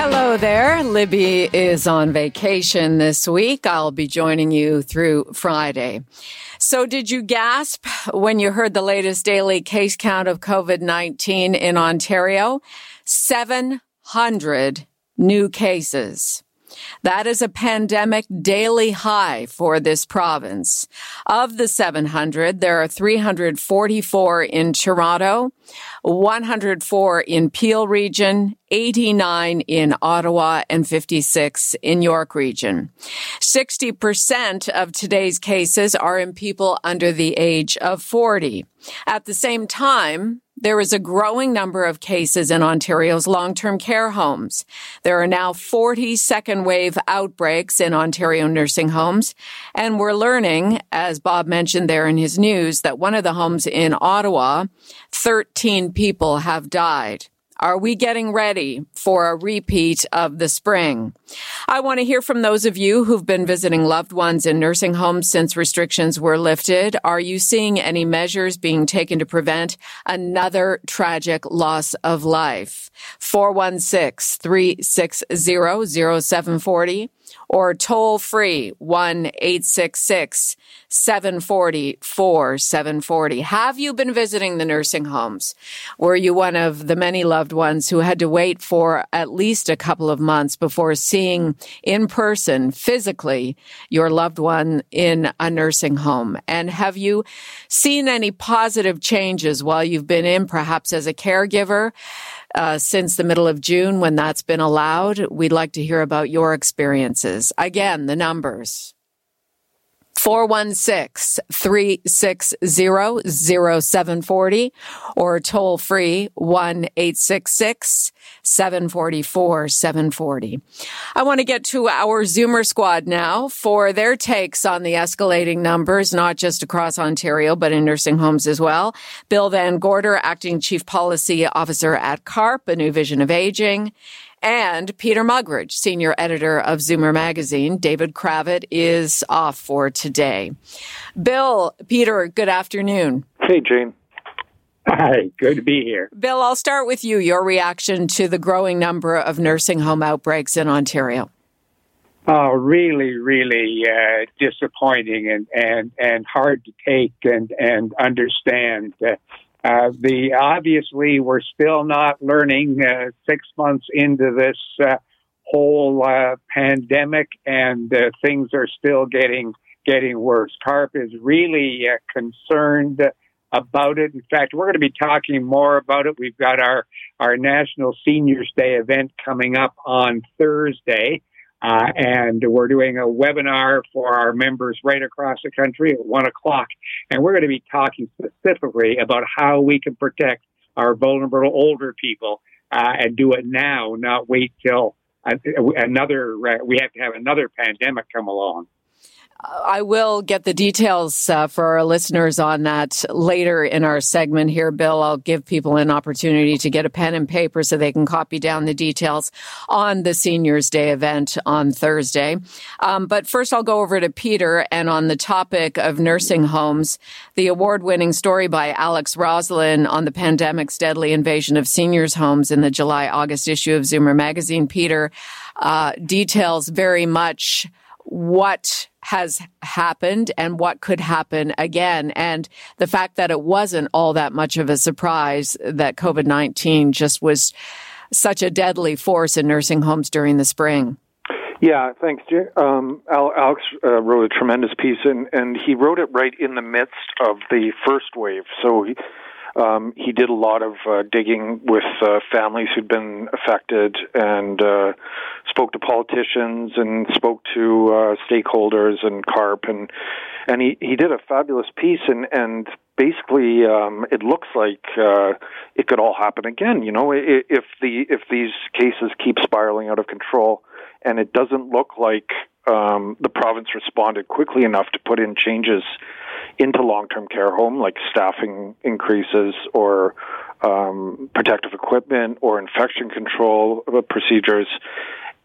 Hello there. Libby is on vacation this week. I'll be joining you through Friday. So did you gasp when you heard the latest daily case count of COVID-19 in Ontario? 700 new cases. That is a pandemic daily high for this province. Of the 700, there are 344 in Toronto, 104 in Peel region, 89 in Ottawa, and 56 in York region. 60% of today's cases are in people under the age of 40. At the same time, there is a growing number of cases in Ontario's long-term care homes. There are now 40 second wave outbreaks in Ontario nursing homes. And we're learning, as Bob mentioned there in his news, that one of the homes in Ottawa, 13 people have died. Are we getting ready for a repeat of the spring? I want to hear from those of you who've been visiting loved ones in nursing homes since restrictions were lifted. Are you seeing any measures being taken to prevent another tragic loss of life? 416-360-0740 or toll free 1-866-740-4740. Have you been visiting the nursing homes? Were you one of the many loved ones who had to wait for at least a couple of months before seeing in person, physically, your loved one in a nursing home? And have you seen any positive changes while you've been in, perhaps as a caregiver? uh, since the middle of June when that's been allowed. We'd like to hear about your experiences. Again, the numbers 416 360 0740 or toll free 1 866 744 740. I want to get to our Zoomer squad now for their takes on the escalating numbers, not just across Ontario, but in nursing homes as well. Bill Van Gorder, Acting Chief Policy Officer at CARP, A New Vision of Aging and Peter Muggeridge, senior editor of Zoomer magazine. David Kravitz is off for today. Bill, Peter, good afternoon. Hey, Jane. Hi, good to be here. Bill, I'll start with you. Your reaction to the growing number of nursing home outbreaks in Ontario. Oh, really, really uh, disappointing and, and, and hard to take and, and understand. Uh, uh, the obviously we're still not learning uh, six months into this uh, whole uh, pandemic, and uh, things are still getting getting worse. CARP is really uh, concerned about it. In fact, we're going to be talking more about it. We've got our our National Seniors Day event coming up on Thursday. Uh, and we're doing a webinar for our members right across the country at one o'clock. And we're going to be talking specifically about how we can protect our vulnerable older people uh, and do it now, not wait till another, uh, we have to have another pandemic come along. I will get the details uh, for our listeners on that later in our segment here, Bill. I'll give people an opportunity to get a pen and paper so they can copy down the details on the Seniors Day event on Thursday. Um, but first, I'll go over to Peter and on the topic of nursing homes, the award winning story by Alex Roslin on the pandemic's deadly invasion of seniors' homes in the July August issue of Zoomer magazine. Peter uh, details very much what has happened and what could happen again. And the fact that it wasn't all that much of a surprise that COVID-19 just was such a deadly force in nursing homes during the spring. Yeah, thanks. Um, Alex uh, wrote a tremendous piece, and, and he wrote it right in the midst of the first wave. So he, um, he did a lot of uh, digging with uh, families who'd been affected and uh, spoke to politicians and spoke to uh, stakeholders and CARP, and and he he did a fabulous piece, and and basically um, it looks like uh, it could all happen again. You know, if the if these cases keep spiraling out of control, and it doesn't look like um, the province responded quickly enough to put in changes into long-term care home, like staffing increases or um, protective equipment or infection control procedures.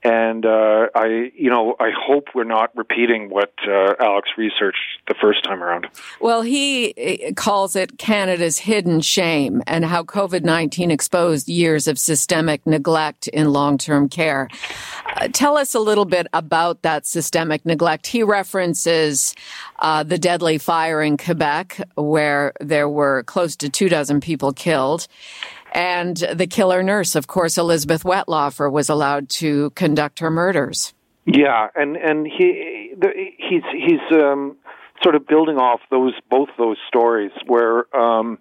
And uh, I, you know, I hope we're not repeating what uh, Alex researched the first time around. Well, he eh, calls it Canada's hidden shame and how COVID 19 exposed years of systemic neglect in long term care. Uh, tell us a little bit about that systemic neglect. He references uh, the deadly fire in Quebec, where there were close to two dozen people killed. And the killer nurse, of course, Elizabeth Wettlaufer, was allowed to conduct her murders. Yeah, and and he he's he's um, sort of building off those both those stories where um,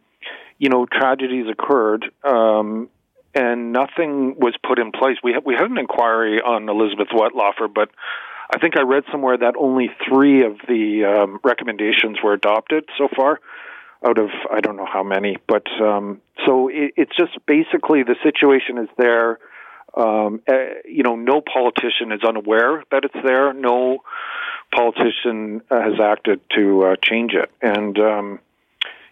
you know tragedies occurred um, and nothing was put in place. We had, we had an inquiry on Elizabeth Wettlaufer, but I think I read somewhere that only three of the um, recommendations were adopted so far out of I don't know how many, but um, so it, it's just basically the situation is there. Um, uh, you know, no politician is unaware that it's there. No politician has acted to uh, change it, and um,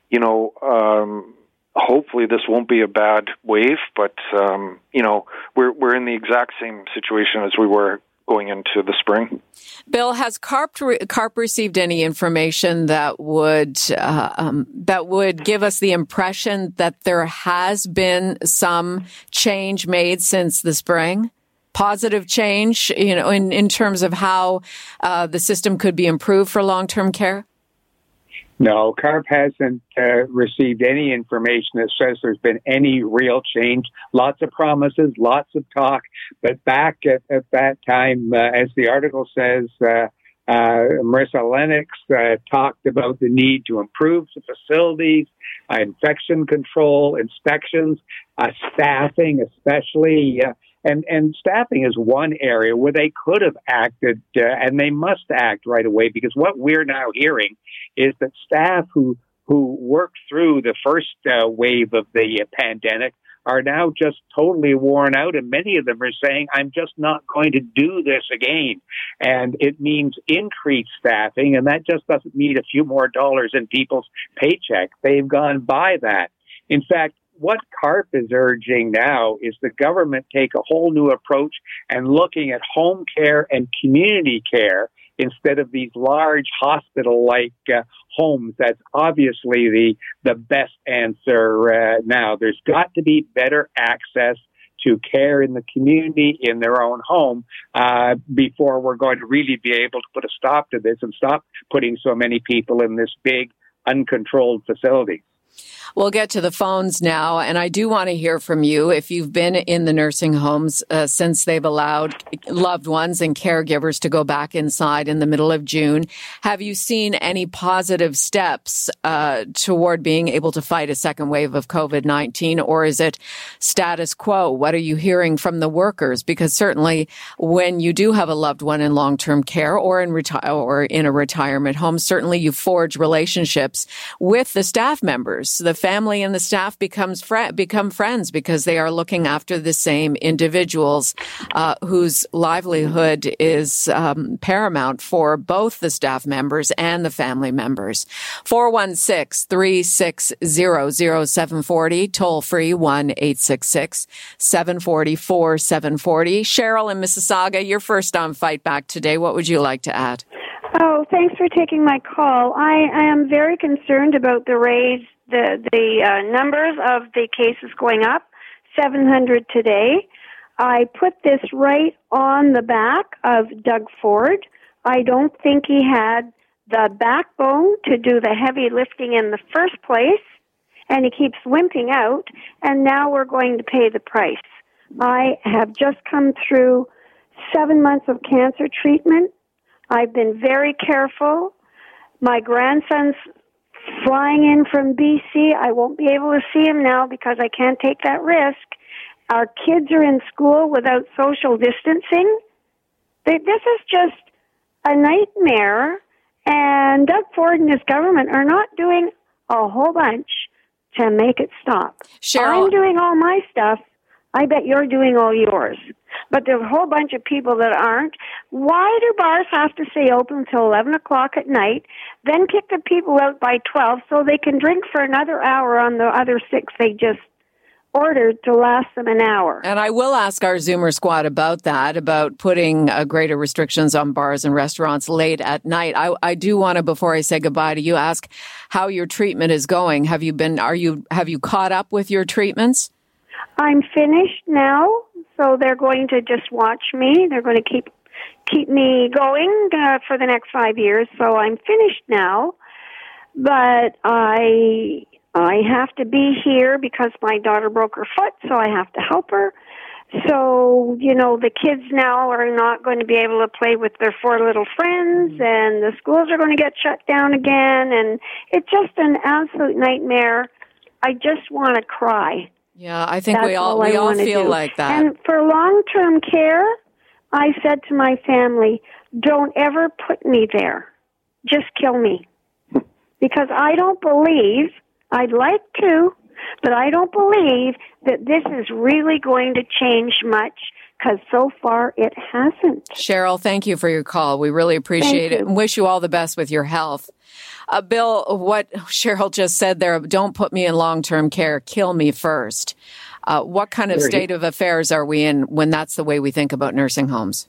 you know, um, hopefully this won't be a bad wave. But um, you know, we're we're in the exact same situation as we were going into the spring. Bill, has CARP, CARP received any information that would uh, um, that would give us the impression that there has been some change made since the spring? Positive change, you know, in, in terms of how uh, the system could be improved for long term care? No, CARP hasn't uh, received any information that says there's been any real change. Lots of promises, lots of talk, but back at, at that time, uh, as the article says, uh, uh Marissa Lennox uh, talked about the need to improve the facilities, uh, infection control, inspections, staffing, especially and and staffing is one area where they could have acted uh, and they must act right away because what we're now hearing is that staff who who worked through the first uh, wave of the pandemic are now just totally worn out and many of them are saying i'm just not going to do this again. And it means increased staffing and that just doesn't mean a few more dollars in people's paycheck. They've gone by that. In fact what CARP is urging now is the government take a whole new approach and looking at home care and community care instead of these large hospital-like uh, homes. That's obviously the the best answer uh, now. There's got to be better access to care in the community in their own home uh, before we're going to really be able to put a stop to this and stop putting so many people in this big uncontrolled facility. We'll get to the phones now, and I do want to hear from you if you've been in the nursing homes uh, since they've allowed loved ones and caregivers to go back inside in the middle of June. Have you seen any positive steps uh, toward being able to fight a second wave of COVID 19, or is it status quo? What are you hearing from the workers? Because certainly when you do have a loved one in long term care or in, reti- or in a retirement home, certainly you forge relationships with the staff members, the family and the staff becomes fr- become friends because they are looking after the same individuals uh, whose livelihood is um, paramount for both the staff members and the family members. 416 360 0740, toll free 1 866 744 740. Cheryl in Mississauga, you're first on Fight Back today. What would you like to add? Oh, thanks for taking my call. I, I am very concerned about the raise the the uh, numbers of the cases going up, 700 today. I put this right on the back of Doug Ford. I don't think he had the backbone to do the heavy lifting in the first place, and he keeps wimping out, and now we're going to pay the price. I have just come through seven months of cancer treatment. I've been very careful. My grandson's flying in from BC. I won't be able to see him now because I can't take that risk. Our kids are in school without social distancing They, this is just a nightmare, and Doug Ford and his government are not doing a whole bunch to make it stop. Cheryl, I'm doing all my stuff. I bet you're doing all yours. But there's a whole bunch of people that aren't. Why do bars have to stay open until 11 o'clock at night, then kick the people out by 12 so they can drink for another hour on the other six they just ordered to last them an hour. And I will ask our Zoomer squad about that, about putting uh, greater restrictions on bars and restaurants late at night. I, I do want to, before I say goodbye to you, ask how your treatment is going. Have you been, are you, have you caught up with your treatments? I'm finished now, so they're going to just watch me. They're going to keep keep me going uh, for the next five years. So I'm finished now, but I I have to be here because my daughter broke her foot, so I have to help her. So, you know, the kids now are not going to be able to play with their four little friends Mm-hmm. and the schools are going to get shut down again and it's just an absolute nightmare. I just want to cry. Yeah, I think That's we all, we all feel do. like that. And for long term care, I said to my family, don't ever put me there. Just kill me. Because I don't believe, I'd like to, but I don't believe that this is really going to change much because so far it hasn't. Cheryl, thank you for your call. We really appreciate Thank it you. and wish you all the best with your health. Uh, Bill, what Cheryl just said there, don't put me in long term care, kill me first. Uh, what kind of state of affairs are we in when that's the way we think about nursing homes?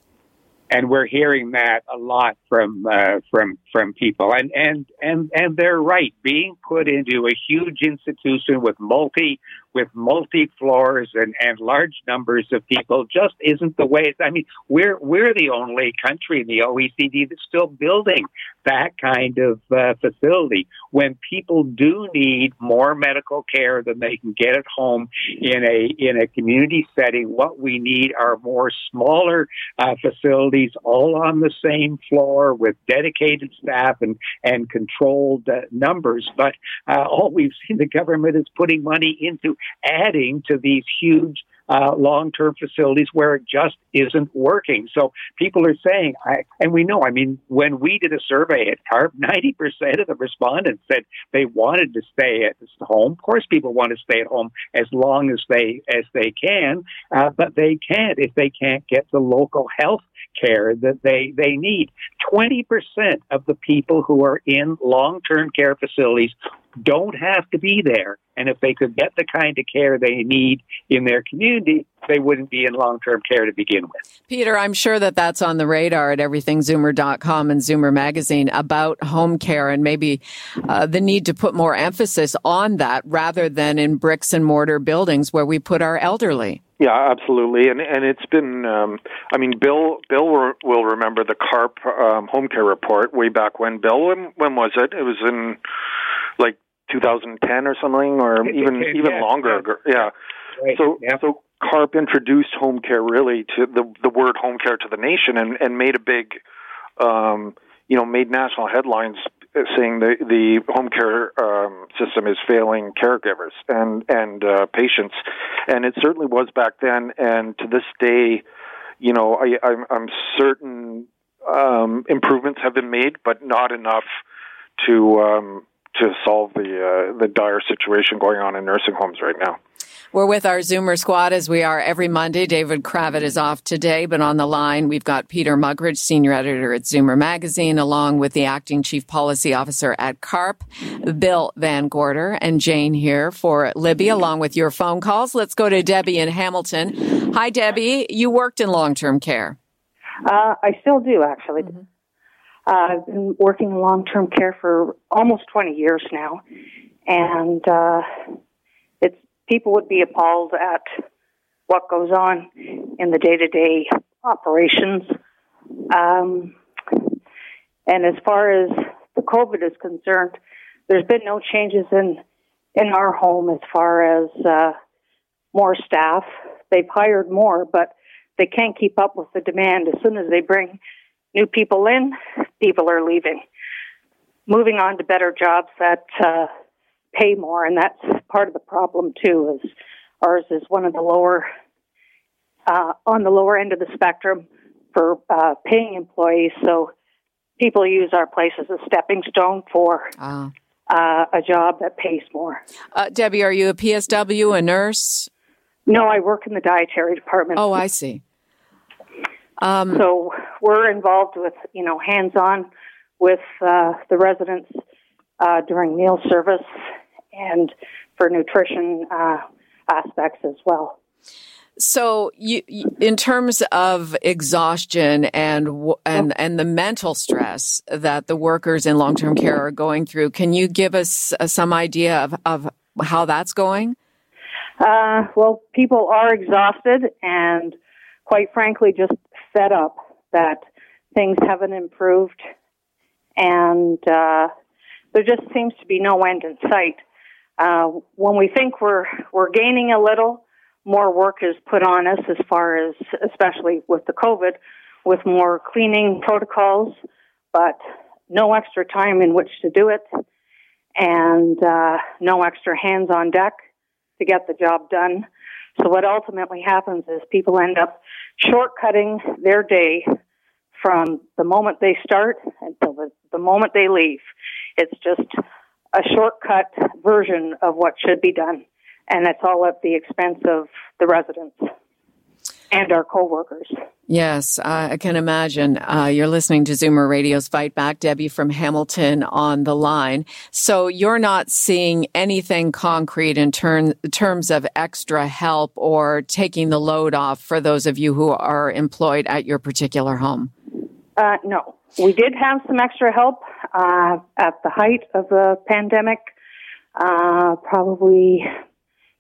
and we're hearing that a lot from uh, from from people, and and and and they're right. Being put into a huge institution with multi with multi floors and and large numbers of people just isn't the way. I mean, we're we're the only country in the OECD that's still building that kind of uh, facility. When people do need more medical care than they can get at home in a in a community setting, what we need are more smaller uh, facilities, all on the same floor with dedicated staff and and controlled uh, numbers. But uh, all we've seen the government is putting money into adding to these huge uh, long-term facilities where it just isn't working. So people are saying, I, and we know, I mean, when we did a survey at CARP, 90% of the respondents said they wanted to stay at home. Of course, people want to stay at home as long as they, as they can, uh, but they can't if they can't get the local health care that they, they need. 20% of the people who are in long-term care facilities don't have to be there. And if they could get the kind of care they need in their community, they wouldn't be in long term care to begin with. Peter, I'm sure that that's on the radar at everythingzoomer.com and Zoomer magazine about home care and maybe uh, the need to put more emphasis on that rather than in bricks and mortar buildings where we put our elderly. Yeah, absolutely, and and it's been. Um, I mean, Bill Bill will will remember the CARP um, home care report way back when. Bill, when, when was it? It was in like 2010 or something, or even even Yeah, longer yeah. ago. Yeah. Right. So Yeah. so CARP introduced home care really to the the word home care to the nation and and made a big, um, you know, made national headlines saying the the home care um, system is failing caregivers and and uh, patients, and it certainly was back then. And to this day, you know, I, I'm, I'm certain um, improvements have been made, but not enough to um, to solve the uh, the dire situation going on in nursing homes right now. We're with our Zoomer squad as we are every Monday. David Kravitz is off today, but on the line, we've got Peter Muggeridge, senior editor at Zoomer Magazine, along with the acting chief policy officer at CARP, Bill Van Gorder, and Jane here for Libby, along with your phone calls. Let's go to Debbie in Hamilton. Hi, Debbie. You worked in long-term care. Uh, I still do, actually. Uh, I've been working in long term care for almost 20 years now. And uh, it's people would be appalled at what goes on in the day to day operations. Um, and as far as the COVID is concerned, there's been no changes in in our home as far as uh, more staff. They've hired more, but they can't keep up with the demand. As soon as they bring new people in, people are leaving, moving on to better jobs that uh, pay more, and that's part of the problem too. Is ours is one of the lower uh, on the lower end of the spectrum for uh, paying employees. So people use our place as a stepping stone for uh, a job that pays more. Uh, Debbie, are you a PSW, a nurse? No, I work in the dietary department. Oh, I see. Um, so we're involved with, you know, hands-on with uh, the residents uh, during meal service and for nutrition uh, aspects as well. So, you, in terms of exhaustion and and and the mental stress that the workers in long term care are going through, can you give us uh, some idea of, of how that's going? Uh, well, people are exhausted and, quite frankly, just fed up that things haven't improved, and uh, there just seems to be no end in sight. Uh, when we think we're we're gaining a little, more work is put on us as far as, especially with the COVID, with more cleaning protocols, but no extra time in which to do it, and uh, no extra hands on deck to get the job done. So what ultimately happens is people end up shortcutting their day from the moment they start until the, the moment they leave. It's just a shortcut version of what should be done. And it's all at the expense of the residents and our coworkers. Yes, I can imagine. Uh, you're listening to Zoomer Radio's Fight Back. Debbie from Hamilton on the line. So you're not seeing anything concrete in terms of extra help or taking the load off for those of you who are employed at your particular home? Uh, no. We did have some extra help uh, at the height of the pandemic, uh, probably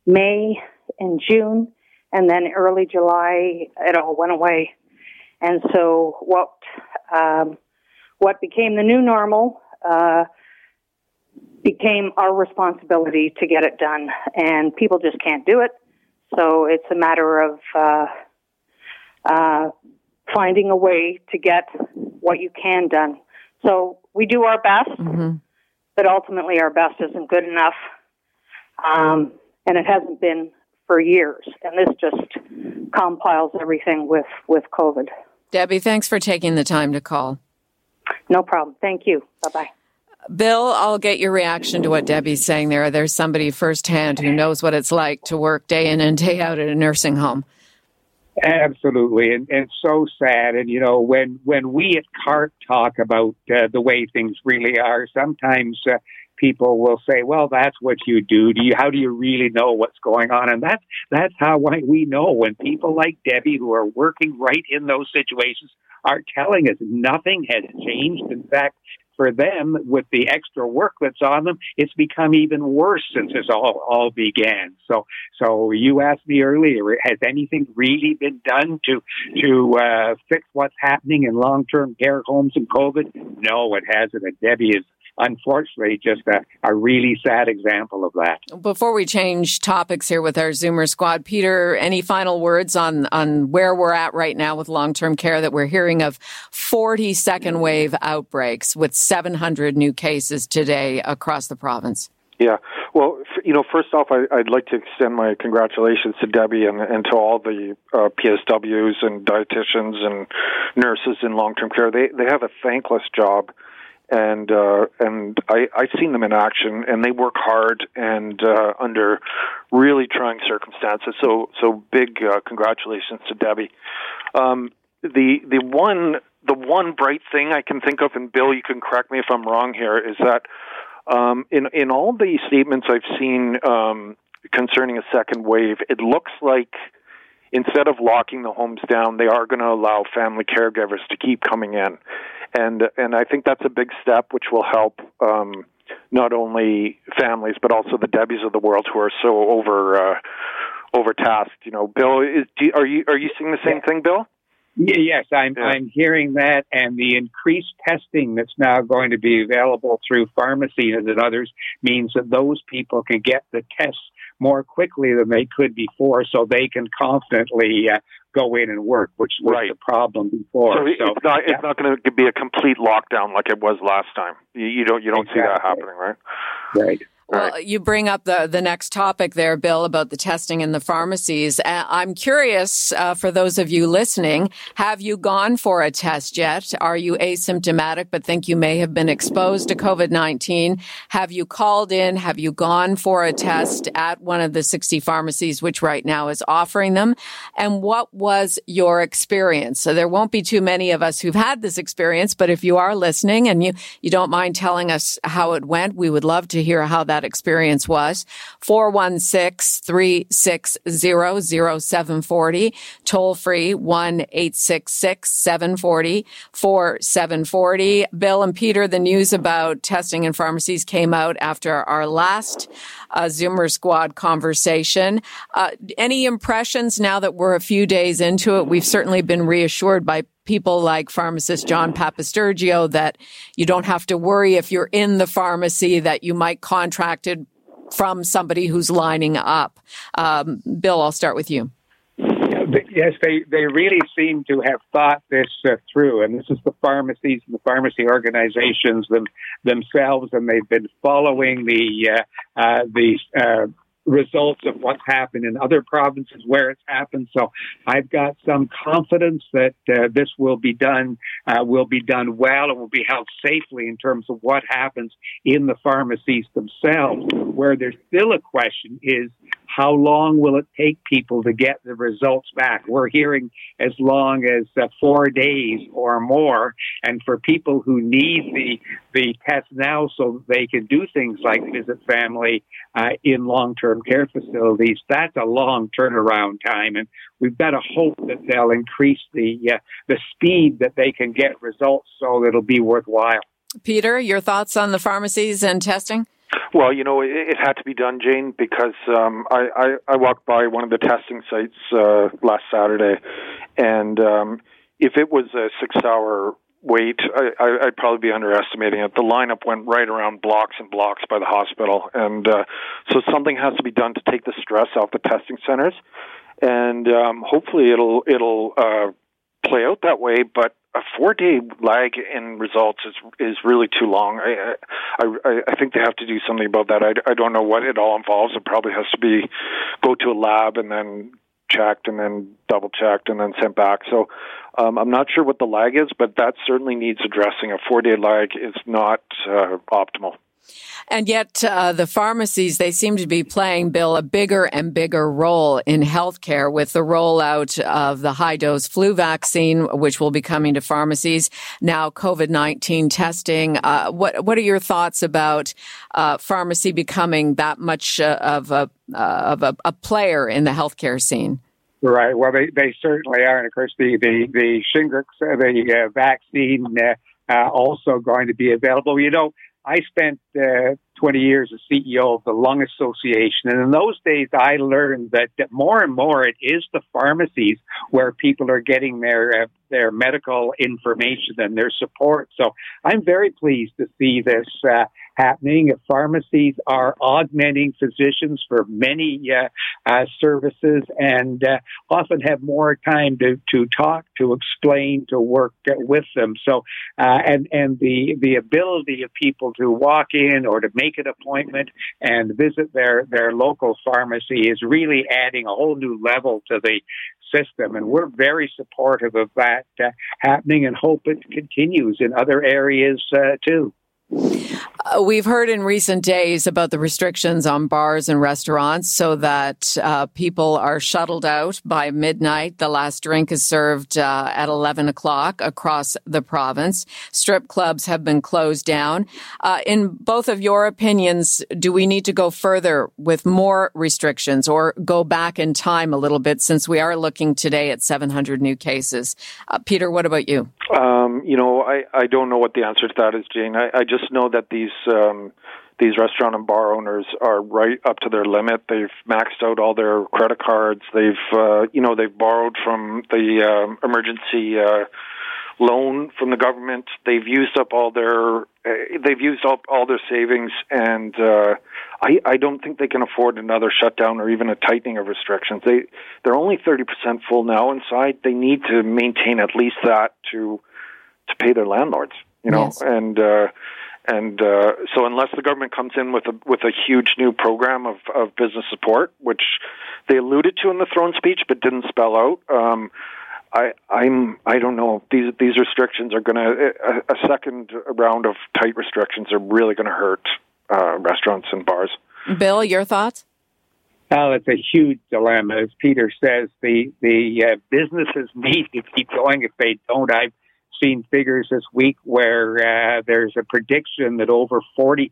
May and June and then early July it all went away. And so what um, what became the new normal uh, became our responsibility to get it done, and people just can't do it. So it's a matter of uh, uh, finding a way to get what you can done. So we do our best, mm-hmm. but ultimately our best isn't good enough, um, and it hasn't been for years, and this just compiles everything with with COVID. Debbie, thanks for taking the time to call. No problem. Thank you. Bye bye. Bill, I'll get your reaction to what Debbie's saying there. There's somebody firsthand who knows what it's like to work day in and day out at a nursing home. Absolutely, and, and so sad. And you know, when when we at CARP talk about uh, the way things really are, sometimes uh, people will say, "Well, that's what you do. Do you? How do you really know what's going on?" And that's that's how we know when people like Debbie, who are working right in those situations, are telling us nothing has changed. In fact, for them, with the extra work that's on them, it's become even worse since this all all began. So, so you asked me earlier, has anything really been done to to uh, fix what's happening in long term care homes and COVID? No, it hasn't. And Debbie is unfortunately just a, a really sad example of that. Before we change topics here with our Zoomer squad, Peter, any final words on, on where we're at right now with long term care that we're hearing of 40 second wave outbreaks with 700 new cases today across the province? Yeah. Well, you know, first off, I, would like to extend my congratulations to Debbie and, and to all the uh, PSWs and dietitians and nurses in long-term care. They they have a thankless job and uh, and I, I've seen them in action, and they work hard and uh, under really trying circumstances. So so big uh, congratulations to Debbie. Um, the the one the one bright thing I can think of, and Bill, you can correct me if I'm wrong here, is that um, in in all the statements I've seen um, concerning a second wave, it looks like instead of locking the homes down, they are going to allow family caregivers to keep coming in and and I think that's a big step, which will help um, not only families but also the Debbies of the world who are so over uh, overtasked. You know, Bill, is, do, are you are you seeing the same yeah. thing, Bill? Yes, I'm yeah. I'm hearing that, and the increased testing that's now going to be available through pharmacies and others means that those people can get the tests more quickly than they could before, so they can confidently uh, go in and work, which was right. the problem before. So, so it's not yeah. it's not going to be a complete lockdown like it was last time. You, you don't you don't exactly. see that happening, right? Right. Well, you bring up the, the next topic there, Bill, about the testing in the pharmacies. I'm curious, uh, for those of you listening, have you gone for a test yet? Are you asymptomatic but think you may have been exposed to COVID-19? Have you called in? Have you gone for a test at one of the 60 pharmacies, which right now is offering them? And what was your experience? So there won't be too many of us who've had this experience, but if you are listening and you, you don't mind telling us how it went, we would love to hear how that that experience was. 416-360-0740, toll free 1-866-740-4740. Bill and Peter, the news about testing in pharmacies came out after our last uh, Zoomer Squad conversation. Uh, any impressions now that we're a few days into it? We've certainly been reassured by people like pharmacist John Papastergiou that you don't have to worry if you're in the pharmacy that you might contracted from somebody who's lining up. Um, Bill, I'll start with you. Yes, they, they really seem to have thought this uh, through, and this is the pharmacies and the pharmacy organizations them, themselves, and they've been following the uh, uh, the uh, results of what's happened in other provinces where it's happened. So I've got some confidence that uh, this will be done, uh, will be done well and will be held safely in terms of what happens in the pharmacies themselves. Where there's still a question is how long will it take people to get the results back? We're hearing as long as uh, four days or more. And for people who need the, the test now so they can do things like visit family uh, in long-term care facilities, that's a long turnaround time. And we've got to hope that they'll increase the, uh, the speed that they can get results so it'll be worthwhile. Peter, your thoughts on the pharmacies and testing? Well, you know, it, it had to be done, Jane, because um, I, I, I walked by one of the testing sites uh, last Saturday, and um, if it was a six-hour wait, I, I, I'd probably be underestimating it. The lineup went right around blocks and blocks by the hospital, and uh, so something has to be done to take the stress off the testing centers, and um, hopefully it'll it'll uh, play out that way. But a four day lag in results is is really too long. I I I think they have to do something about that. I, I don't know what it all involves. It probably has to be go to a lab and then checked and then double checked and then sent back. So um, I'm not sure what the lag is, but that certainly needs addressing. A four day lag is not uh, optimal. And yet, uh, the pharmacies, they seem to be playing, Bill, a bigger and bigger role in healthcare with the rollout of the high dose flu vaccine, which will be coming to pharmacies. Now, COVID 19 testing. Uh, what, what are your thoughts about uh, pharmacy becoming that much uh, of, a, uh, of a, a, player in the healthcare scene? Right. Well, they, they certainly are. And of course, the, the, the Shingrix, uh, the vaccine, also going to be available. You know, I spent uh, 20 years as CEO of the Lung Association. And in those days, I learned that, that more and more it is the pharmacies where people are getting their, uh, their medical information and their support. So I'm very pleased to see this uh, happening. Pharmacies are augmenting physicians for many uh, uh, services and uh, often have more time to, to talk, to explain, to work with them. So, and, and the, the ability of people to walk in or to make an appointment and visit their, their local pharmacy is really adding a whole new level to the system. And we're very supportive of that uh, happening and hope it continues in other areas uh, too. Uh, we've heard in recent days about the restrictions on bars and restaurants so that uh, people are shuttled out by midnight. The last drink is served uh, at 11 o'clock across the province. Strip clubs have been closed down. Uh, in both of your opinions, do we need to go further with more restrictions or go back in time a little bit since we are looking today at 700 new cases? Uh, Peter, what about you? Um, you know, I, I don't know what the answer to that is, Jane. I, I just know that these um, these restaurant and bar owners are right up to their limit. They've maxed out all their credit cards. They've uh, you know they've borrowed from the um, emergency uh, loan from the government. They've used up all their uh, they've used up all their savings, and uh, I I don't think they can afford another shutdown or even a tightening of restrictions. They they're only thirty percent full now inside. They need to maintain at least that to to pay their landlords. You know, yes. and. uh and uh, so unless the government comes in with a with a huge new program of, of business support, which they alluded to in the throne speech but didn't spell out, um, I I'm I don't know these these restrictions are going to a, a, second round of tight restrictions are really going to hurt uh, restaurants and bars. Bill, your thoughts? Well, it's a huge dilemma. As Peter says, the the uh, businesses need to keep going. If they don't, I've seen figures this week where uh, there's a prediction that over 40%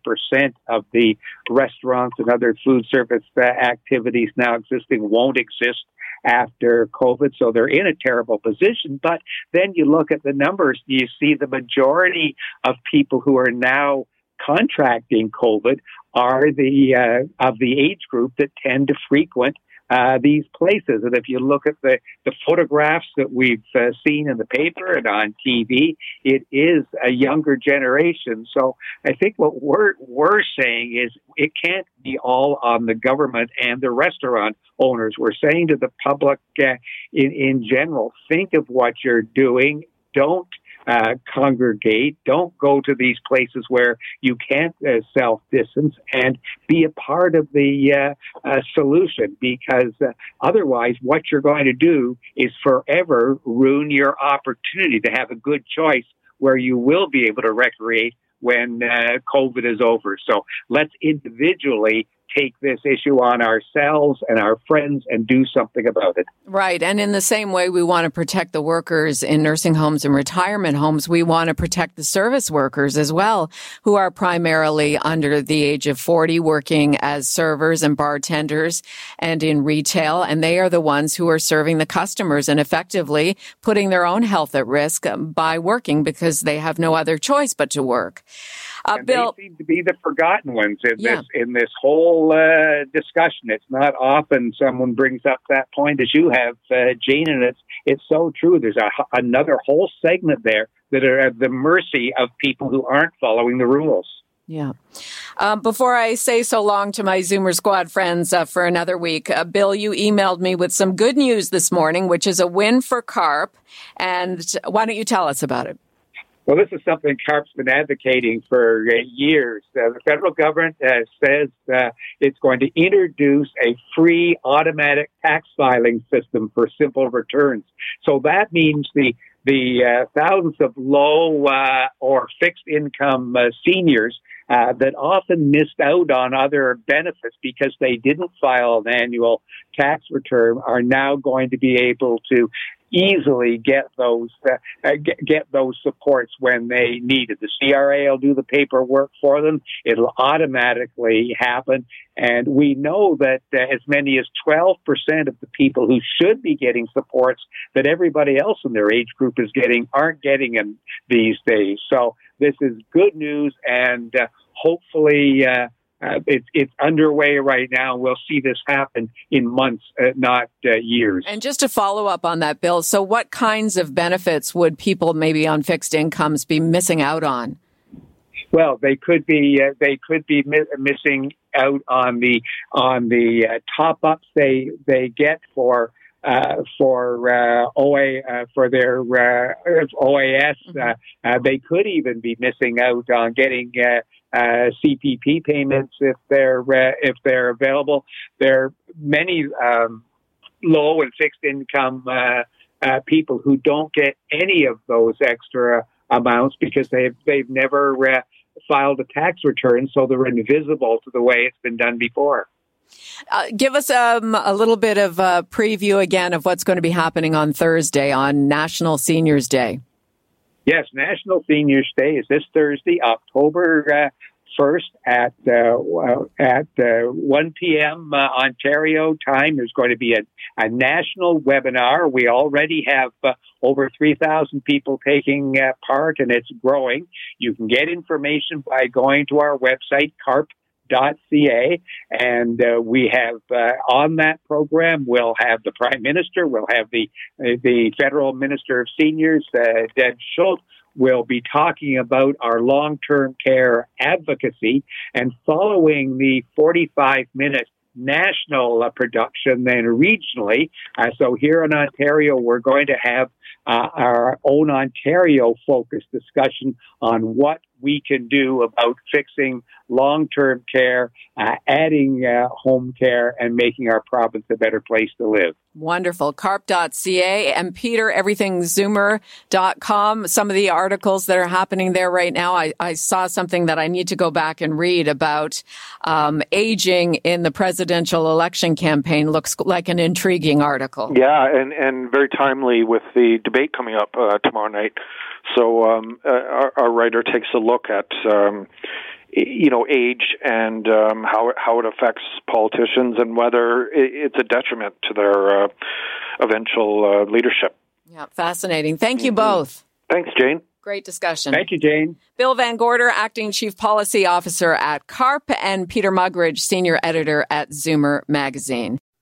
of the restaurants and other food service uh, activities now existing won't exist after COVID. So they're in a terrible position. But then you look at the numbers, you see the majority of people who are now contracting COVID are the uh, of the age group that tend to frequent uh, these places. And if you look at the, the photographs that we've uh, seen in the paper and on TV, it is a younger generation. So I think what we're, we're saying is it can't be all on the government and the restaurant owners. We're saying to the public uh, in, in general, think of what you're doing. Don't uh, congregate. Don't go to these places where you can't uh, self distance and be a part of the uh, uh, solution because uh, otherwise, what you're going to do is forever ruin your opportunity to have a good choice where you will be able to recreate when uh, COVID is over. So let's individually take this issue on ourselves and our friends and do something about it. Right. And in the same way, we want to protect the workers in nursing homes and retirement homes. We want to protect the service workers as well, who are primarily under the age of 40 working as servers and bartenders and in retail. And they are the ones who are serving the customers and effectively putting their own health at risk by working because they have no other choice but to work. Uh, Bill, they seem to be the forgotten ones in yeah. this in this whole uh, discussion. It's not often someone brings up that point as you have, uh, Jane, and it's it's so true. There's a, another whole segment there that are at the mercy of people who aren't following the rules. Yeah. Um, before I say so long to my Zoomer Squad friends uh, for another week, uh, Bill, you emailed me with some good news this morning, which is a win for CARP. And why don't you tell us about it? Well, this is something CARP's been advocating for uh, years. Uh, the federal government uh, says it's going to introduce a free automatic tax filing system for simple returns. So that means the the uh, thousands of low uh, or fixed income uh, seniors that often missed out on other benefits because they didn't file an annual tax return are now going to be able to easily get those uh, uh, get, get, those supports when they need it. The CRA will do the paperwork for them. It'll automatically happen, and we know that uh, as many as 12% of the people who should be getting supports that everybody else in their age group is getting aren't getting them these days. So this is good news, and uh, hopefully. Uh, uh, it's it's underway right now. We'll see this happen in months, uh, not uh, years. And just to follow up on that, Bill. So, what kinds of benefits would people maybe on fixed incomes be missing out on? Well, they could be uh, they could be mi- missing out on the on the uh, top ups they they get for uh, for uh, OA uh, for their uh, OAS. Mm-hmm. they could even be missing out on getting uh, CPP payments if they're uh, if they're available. There are many um, low and fixed income uh, uh, people who don't get any of those extra amounts because they've they've never uh, filed a tax return, so they're invisible to the way it's been done before. Uh, give us um, a little bit of a preview again of what's going to be happening on Thursday on National Seniors Day. Yes, National Seniors Day is this Thursday, October uh, 1st at uh, at uh, 1 p.m. Uh, Ontario time. There's going to be a, a national webinar. We already have uh, over 3,000 people taking uh, part, and it's growing. You can get information by going to our website, carp ca and uh, we have uh, on that program we'll have the prime minister we'll have the uh, the federal minister of seniors uh, Deb Schulte will be talking about our long-term care advocacy and following the 45 minute national uh, production then regionally. So here in ontario we're going to have uh, our own Ontario focused discussion on what we can do about fixing long-term care, uh, adding uh, home care, and making our province a better place to live. Wonderful. CARP.ca and Peter, everythingzoomer.com. Some of the articles that are happening there right now. I, I saw something that I need to go back and read about um, aging in the presidential election campaign. Looks like an intriguing article. Yeah, and, and very timely with the debate coming up uh, tomorrow night. So um, uh, our, our, writer takes a look at um, you know age and um, how how it affects politicians and whether it's a detriment to their uh, eventual uh, leadership. Yeah, fascinating. Thank you mm-hmm. both. Thanks, Jane. Great discussion. Thank you, Jane. Bill Van Gorder, Acting Chief Policy Officer at CARP, and Peter Muggeridge, Senior Editor at Zoomer Magazine.